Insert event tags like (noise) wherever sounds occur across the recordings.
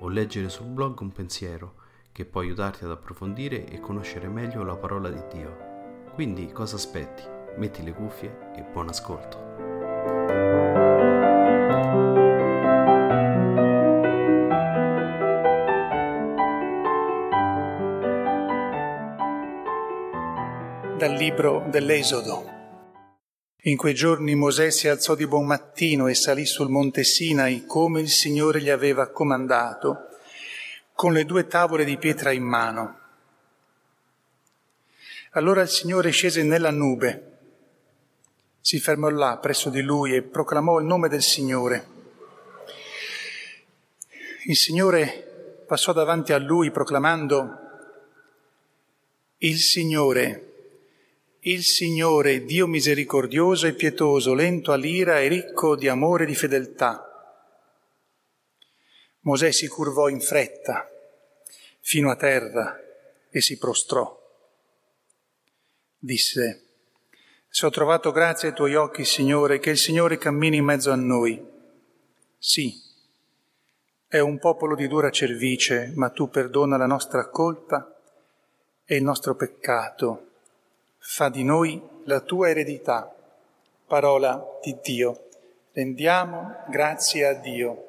o leggere sul blog un pensiero che può aiutarti ad approfondire e conoscere meglio la parola di Dio. Quindi cosa aspetti? Metti le cuffie e buon ascolto. Dal libro dell'Esodo. In quei giorni Mosè si alzò di buon mattino e salì sul monte Sinai come il Signore gli aveva comandato, con le due tavole di pietra in mano. Allora il Signore scese nella nube, si fermò là presso di lui e proclamò il nome del Signore. Il Signore passò davanti a lui proclamando, Il Signore il Signore, Dio misericordioso e pietoso, lento all'ira e ricco di amore e di fedeltà. Mosè si curvò in fretta fino a terra e si prostrò. Disse, se ho trovato grazia ai tuoi occhi, Signore, che il Signore cammini in mezzo a noi. Sì, è un popolo di dura cervice, ma tu perdona la nostra colpa e il nostro peccato fa di noi la tua eredità. Parola di Dio. Rendiamo grazie a Dio.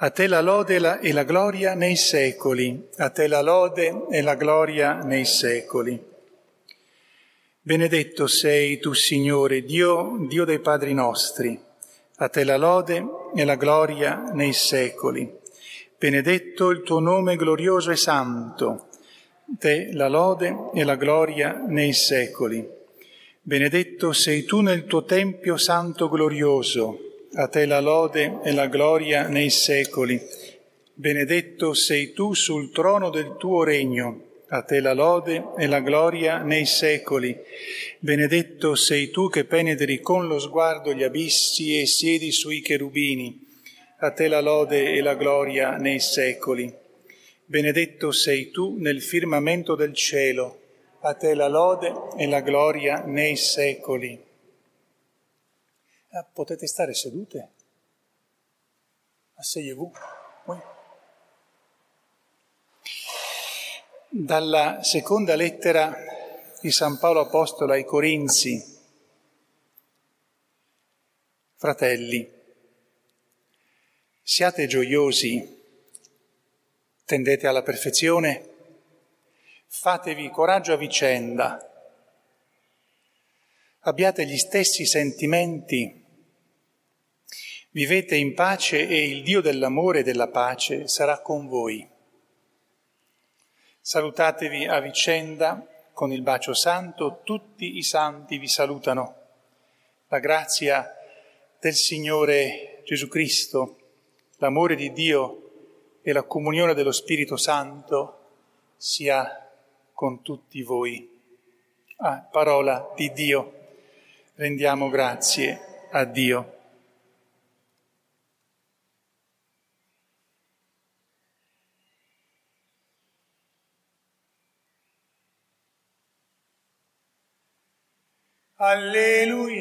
A te la lode e la gloria nei secoli, a te la lode e la gloria nei secoli. Benedetto sei tu, Signore, Dio, Dio dei padri nostri, a te la lode e la gloria nei secoli. Benedetto il tuo nome glorioso e santo, te la lode e la gloria nei secoli. Benedetto sei tu nel tuo Tempio santo glorioso, a te la lode e la gloria nei secoli. Benedetto sei tu sul trono del tuo regno, a te la lode e la gloria nei secoli. Benedetto sei tu che penetri con lo sguardo gli abissi e siedi sui cherubini, a te la lode e la gloria nei secoli. Benedetto sei tu nel firmamento del cielo, a te la lode e la gloria nei secoli. Ah, potete stare sedute? Asseyez-vous. Dalla seconda lettera di San Paolo Apostolo ai Corinzi. Fratelli, siate gioiosi tendete alla perfezione, fatevi coraggio a vicenda, abbiate gli stessi sentimenti, vivete in pace e il Dio dell'amore e della pace sarà con voi. Salutatevi a vicenda con il bacio santo, tutti i santi vi salutano. La grazia del Signore Gesù Cristo, l'amore di Dio e la comunione dello Spirito Santo sia con tutti voi. Ah, parola di Dio. Rendiamo grazie a Dio. Alleluia.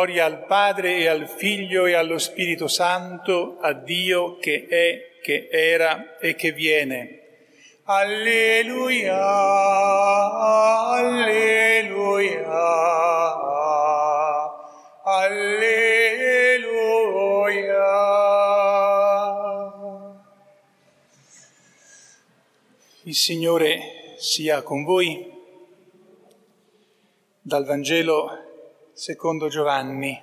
Gloria al Padre e al Figlio e allo Spirito Santo, a Dio che è, che era e che viene. Alleluia, alleluia, alleluia. Il Signore sia con voi. Dal Vangelo secondo Giovanni.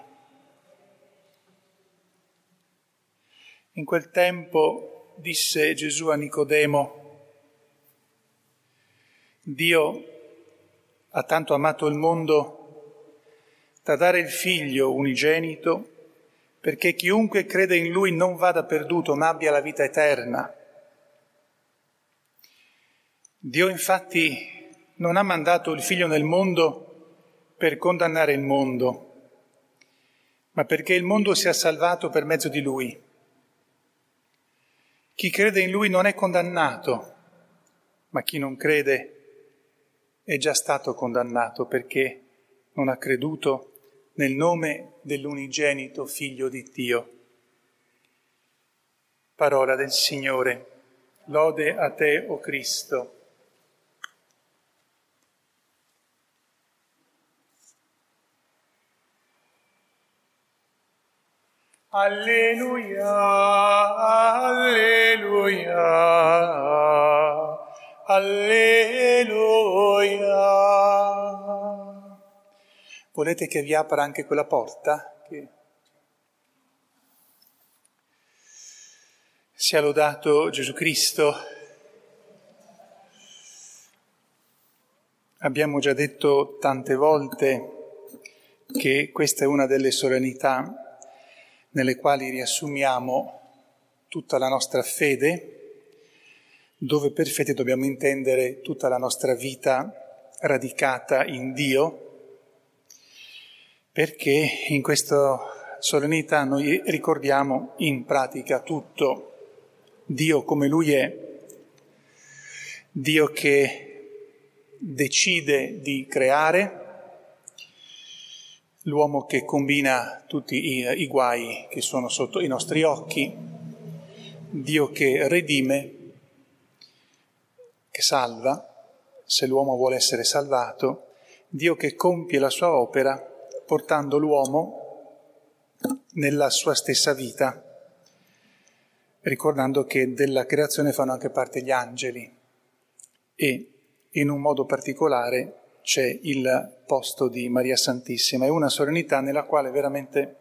In quel tempo disse Gesù a Nicodemo, Dio ha tanto amato il mondo da dare il figlio unigenito perché chiunque crede in lui non vada perduto ma abbia la vita eterna. Dio infatti non ha mandato il figlio nel mondo per condannare il mondo, ma perché il mondo sia salvato per mezzo di lui. Chi crede in lui non è condannato, ma chi non crede è già stato condannato perché non ha creduto nel nome dell'unigenito Figlio di Dio. Parola del Signore. Lode a te, o oh Cristo. Alleluia, alleluia, alleluia. Volete che vi apra anche quella porta? Che... Sia lodato Gesù Cristo. Abbiamo già detto tante volte che questa è una delle solennità nelle quali riassumiamo tutta la nostra fede, dove per fede dobbiamo intendere tutta la nostra vita radicata in Dio, perché in questa solennità noi ricordiamo in pratica tutto. Dio come Lui è, Dio che decide di creare, l'uomo che combina tutti i, i, guai che sono sotto i nostri occhi, Dio che redime, che salva, se l'uomo vuole essere salvato, Dio che compie la sua opera portando l'uomo nella sua stessa vita, ricordando che della creazione fanno anche parte gli angeli e in un modo particolare c'è il posto di Maria Santissima. È una solennità nella quale veramente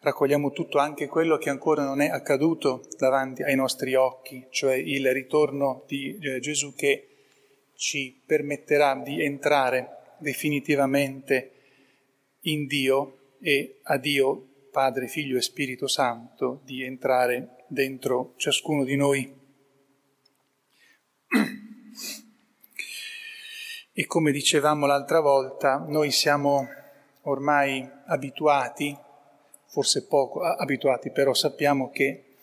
raccogliamo tutto, anche quello che ancora non è accaduto davanti ai nostri occhi, cioè il ritorno di eh, Gesù che ci permetterà di entrare definitivamente in Dio e a Dio Padre, Figlio e Spirito Santo, di entrare dentro ciascuno di noi. E come dicevamo l'altra volta, noi siamo ormai abituati, forse poco abituati, però sappiamo che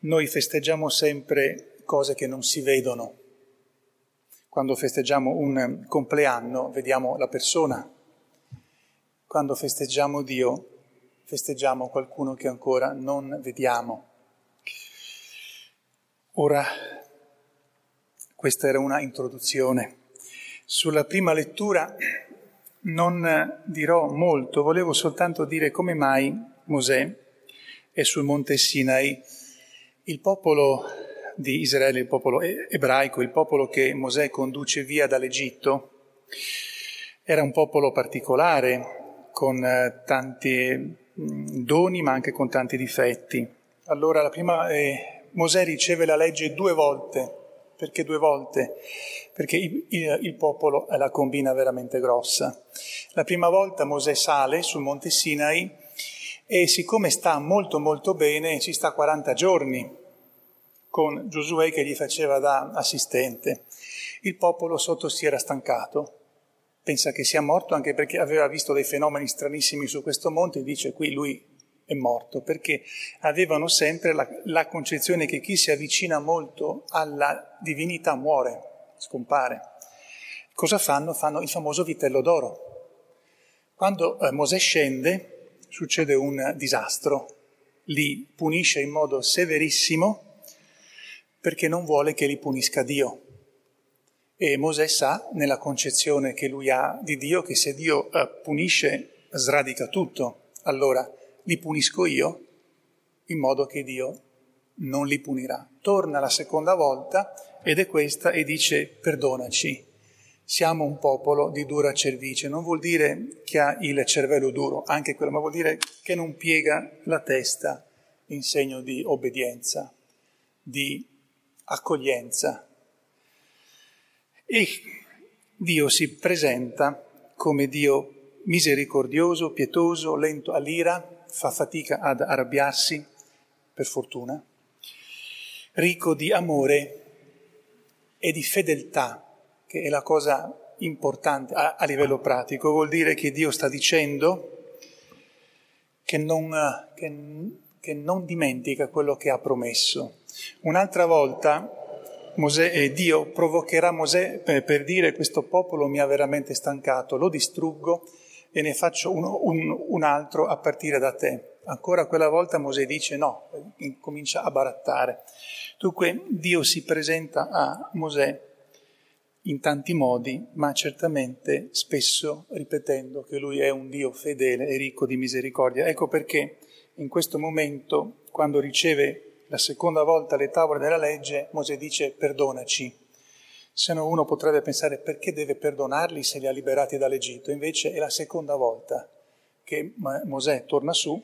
noi festeggiamo sempre cose che non si vedono. Quando festeggiamo un compleanno vediamo la persona, quando festeggiamo Dio festeggiamo qualcuno che ancora non vediamo. Ora, questa era una introduzione. Sulla prima lettura non dirò molto, volevo soltanto dire come mai Mosè è sul monte Sinai. Il popolo di Israele, il popolo ebraico, il popolo che Mosè conduce via dall'Egitto, era un popolo particolare, con eh, tanti mm, doni ma anche con tanti difetti. Allora prima, eh, Mosè riceve la legge due volte perché due volte? Perché il, il, il, popolo la combina veramente grossa. La prima volta Mosè sale sul monte Sinai e siccome sta molto molto bene, ci sta 40 giorni con Giosuè che gli faceva da assistente. Il popolo sotto si era stancato, pensa che sia morto anche perché aveva visto dei fenomeni stranissimi su questo monte e dice qui lui è morto, perché avevano sempre la, la concezione che chi si avvicina molto alla divinità muore, scompare. Cosa fanno? Fanno il famoso vitello d'oro. Quando eh, Mosè scende succede un disastro, li punisce in modo severissimo perché non vuole che li punisca Dio. E Mosè sa, nella concezione che lui ha di Dio, che se Dio eh, punisce sradica tutto. Allora li punisco io in modo che Dio non li punirà. Torna la seconda volta ed è questa e dice perdonaci. Siamo un popolo di dura cervice, non vuol dire che ha il cervello duro, anche quello, ma vuol dire che non piega la testa in segno di obbedienza, di accoglienza. E Dio si presenta come Dio misericordioso, pietoso, lento all'ira, fa fatica ad arrabbiarsi, per fortuna, ricco di amore e di fedeltà, che è la cosa importante a, a livello pratico. Vuol dire che Dio sta dicendo che non, che, che non dimentica quello che ha promesso. Un'altra volta Mosè, eh, Dio provocherà Mosè per, per, dire questo popolo mi ha veramente stancato, lo distruggo e ne faccio uno, un, un, altro a partire da te. Ancora quella volta Mosè dice no, comincia a barattare. Dunque Dio si presenta a Mosè in tanti modi, ma certamente spesso ripetendo che lui è un Dio fedele e ricco di misericordia. Ecco perché in questo momento, quando riceve la seconda volta le tavole della legge, Mosè dice perdonaci se no uno potrebbe pensare perché deve perdonarli se li ha liberati dall'Egitto. Invece è la seconda volta che Mosè torna su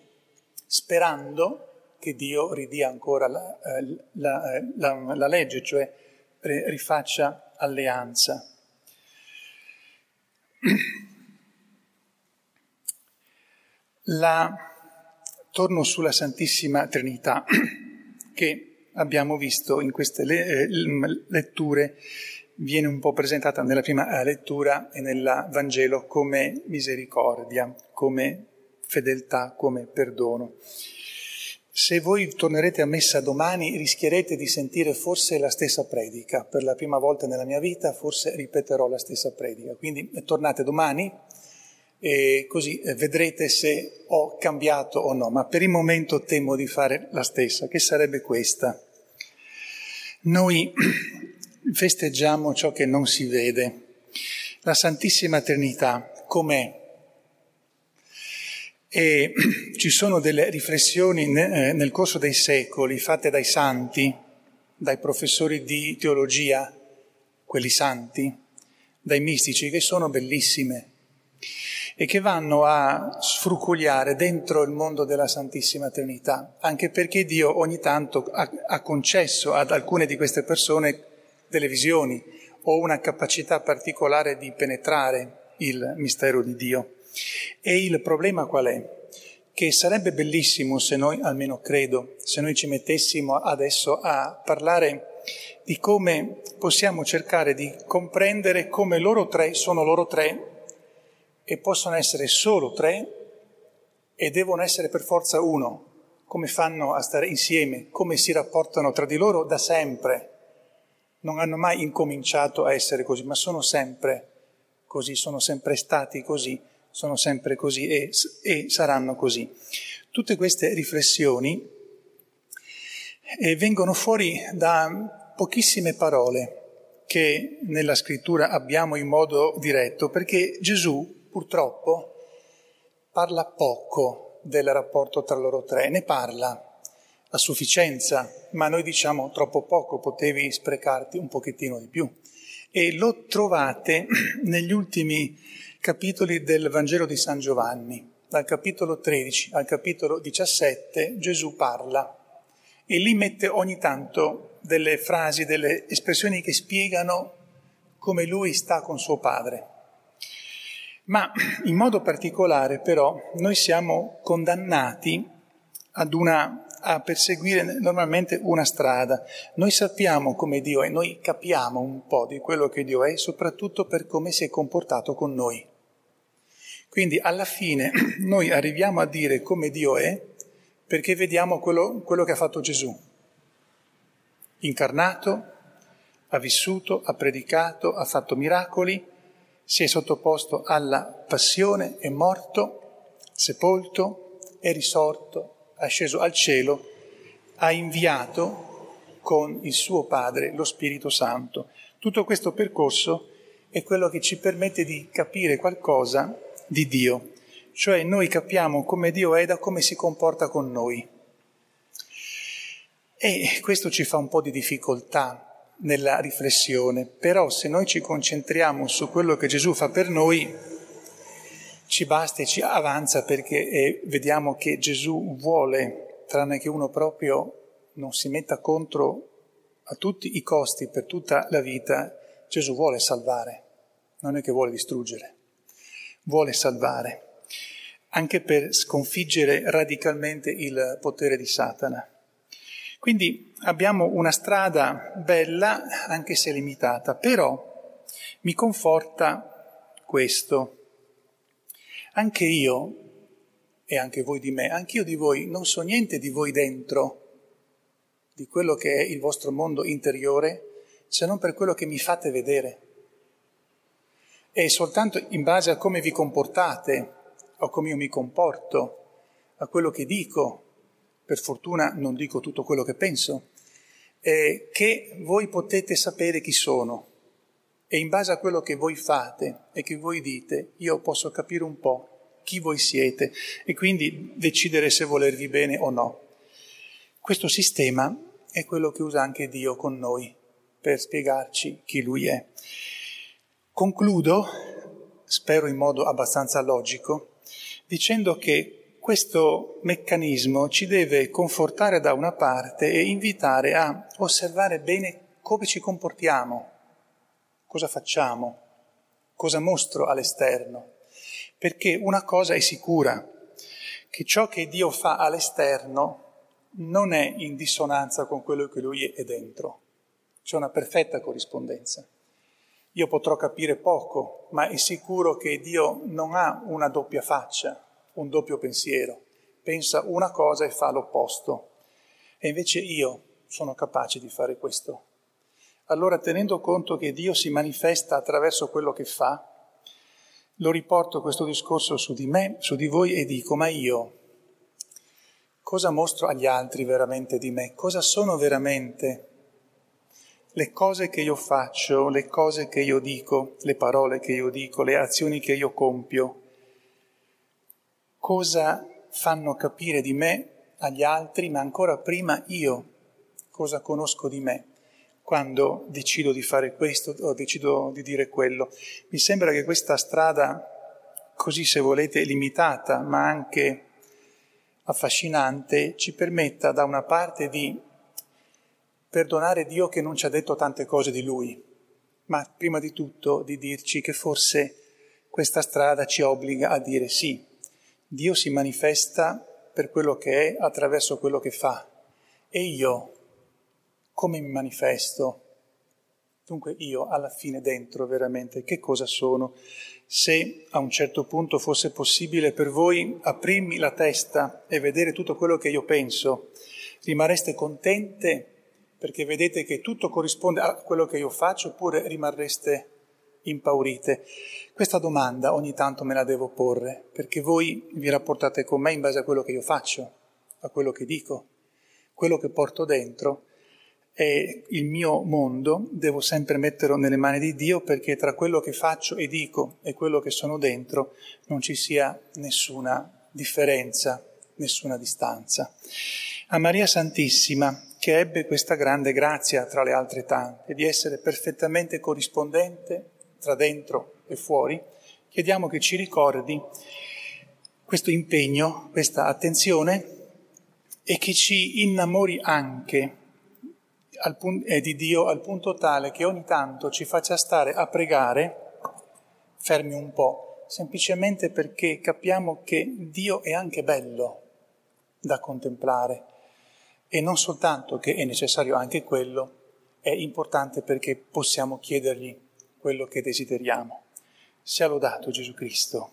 sperando che Dio ridia ancora la, eh, la, eh, la, la legge, cioè rifaccia alleanza. Torno sulla Santissima Trinità che abbiamo visto in queste eh, letture viene un po' presentata nella prima eh, lettura e nel Vangelo come misericordia, come fedeltà, come perdono. Se voi tornerete a messa domani rischierete di sentire forse la stessa predica. Per la prima volta nella mia vita forse ripeterò la stessa predica. Quindi eh, tornate domani e così eh, vedrete se ho cambiato o no. Ma per il momento temo di fare la stessa, che sarebbe questa. Noi (clears throat) festeggiamo ciò che non si vede. La Santissima Trinità com'è? E (clears throat) ci sono delle riflessioni eh, nel corso dei secoli fatte dai santi, dai professori di teologia, quelli santi, dai mistici, che sono bellissime e che vanno a sfrucugliare dentro il mondo della Santissima Trinità, anche perché Dio ogni tanto ha, ha concesso ad alcune di queste persone delle visioni o una capacità particolare di penetrare il mistero di Dio. E il problema qual è? Che sarebbe bellissimo se noi, almeno credo, se noi ci mettessimo adesso a parlare di come possiamo cercare di comprendere come loro tre sono loro tre e possono essere solo tre e devono essere per forza uno, come fanno a stare insieme, come si rapportano tra di loro da sempre non hanno mai incominciato a essere così, ma sono sempre così, sono sempre stati così, sono sempre così e, e saranno così. Tutte queste riflessioni eh, vengono fuori da pochissime parole che nella scrittura abbiamo in modo diretto, perché Gesù purtroppo parla poco del rapporto tra loro tre, ne parla a sufficienza, ma noi diciamo troppo poco, potevi sprecarti un pochettino di più. E lo trovate (clears throat) negli ultimi capitoli del Vangelo di San Giovanni. Dal capitolo 13 al capitolo 17 Gesù parla e lì mette ogni tanto delle frasi, delle espressioni che spiegano come lui sta con suo padre. Ma (clears throat) in modo particolare però noi siamo condannati ad una a perseguire normalmente una strada. Noi sappiamo come Dio è, noi capiamo un po' di quello che Dio è, soprattutto per come si è comportato con noi. Quindi alla fine (clears throat) noi arriviamo a dire come Dio è perché vediamo quello, quello che ha fatto Gesù. Incarnato, ha vissuto, ha predicato, ha fatto miracoli, si è sottoposto alla passione, è morto, sepolto, è risorto, è sceso al cielo, ha inviato con il suo Padre lo Spirito Santo. Tutto questo percorso è quello che ci permette di capire qualcosa di Dio, cioè noi capiamo come Dio è da come si comporta con noi. E questo ci fa un po' di difficoltà nella riflessione, però se noi ci concentriamo su quello che Gesù fa per noi, ci basta e ci avanza perché eh, vediamo che Gesù vuole, tranne che uno proprio non si metta contro a tutti i costi per tutta la vita, Gesù vuole salvare, non è che vuole distruggere, vuole salvare, anche per sconfiggere radicalmente il potere di Satana. Quindi abbiamo una strada bella, anche se limitata, però mi conforta questo. Anche io, e anche voi di me, anche io di voi, non so niente di voi dentro, di quello che è il vostro mondo interiore, se non per quello che mi fate vedere. È soltanto in base a come vi comportate, o come io mi comporto, a quello che dico, per fortuna non dico tutto quello che penso, eh, che voi potete sapere chi sono. E in base a quello che voi fate e che voi dite, io posso capire un po' chi voi siete e quindi decidere se volervi bene o no. Questo sistema è quello che usa anche Dio con noi per spiegarci chi Lui è. Concludo, spero in modo abbastanza logico, dicendo che questo meccanismo ci deve confortare da una parte e invitare a osservare bene come ci comportiamo, cosa facciamo, cosa mostro all'esterno. Perché una cosa è sicura, che ciò che Dio fa all'esterno non è in dissonanza con quello che Lui è dentro. C'è una perfetta corrispondenza. Io potrò capire poco, ma è sicuro che Dio non ha una doppia faccia, un doppio pensiero, pensa una cosa e fa l'opposto. E invece io sono capace di fare questo. Allora, tenendo conto che Dio si manifesta attraverso quello che fa, lo riporto questo discorso su di me, su di voi e dico, ma io cosa mostro agli altri veramente di me? Cosa sono veramente le cose che io faccio, le cose che io dico, le parole che io dico, le azioni che io compio? cosa fanno capire di me agli altri, ma ancora prima io cosa conosco di me quando decido di fare questo o decido di dire quello. Mi sembra che questa strada, così se volete limitata, ma anche affascinante, ci permetta da una parte di perdonare Dio che non ci ha detto tante cose di Lui, ma prima di tutto di dirci che forse questa strada ci obbliga a dire sì, Dio si manifesta per quello che è attraverso quello che fa. E io come mi manifesto? Dunque io alla fine dentro veramente che cosa sono? Se a un certo punto fosse possibile per voi aprirmi la testa e vedere tutto quello che io penso, rimarreste contente perché vedete che tutto corrisponde a quello che io faccio oppure rimarreste impaurite? Questa domanda ogni tanto me la devo porre, perché voi vi rapportate con me in base a quello che io faccio, a quello che dico, quello che porto dentro e il mio mondo devo sempre metterlo nelle mani di Dio perché tra quello che faccio e dico e quello che sono dentro non ci sia nessuna differenza, nessuna distanza. A Maria Santissima, che ebbe questa grande grazia tra le altre tante, di essere perfettamente corrispondente tra dentro e fuori, chiediamo che ci ricordi questo impegno, questa attenzione e che ci innamori anche pun- eh, di Dio al punto tale che ogni tanto ci faccia stare a pregare, fermi un po', semplicemente perché capiamo che Dio è anche bello da contemplare e non soltanto che è necessario anche quello, è importante perché possiamo chiedergli quello che desideriamo. Sia lodato Gesù Cristo.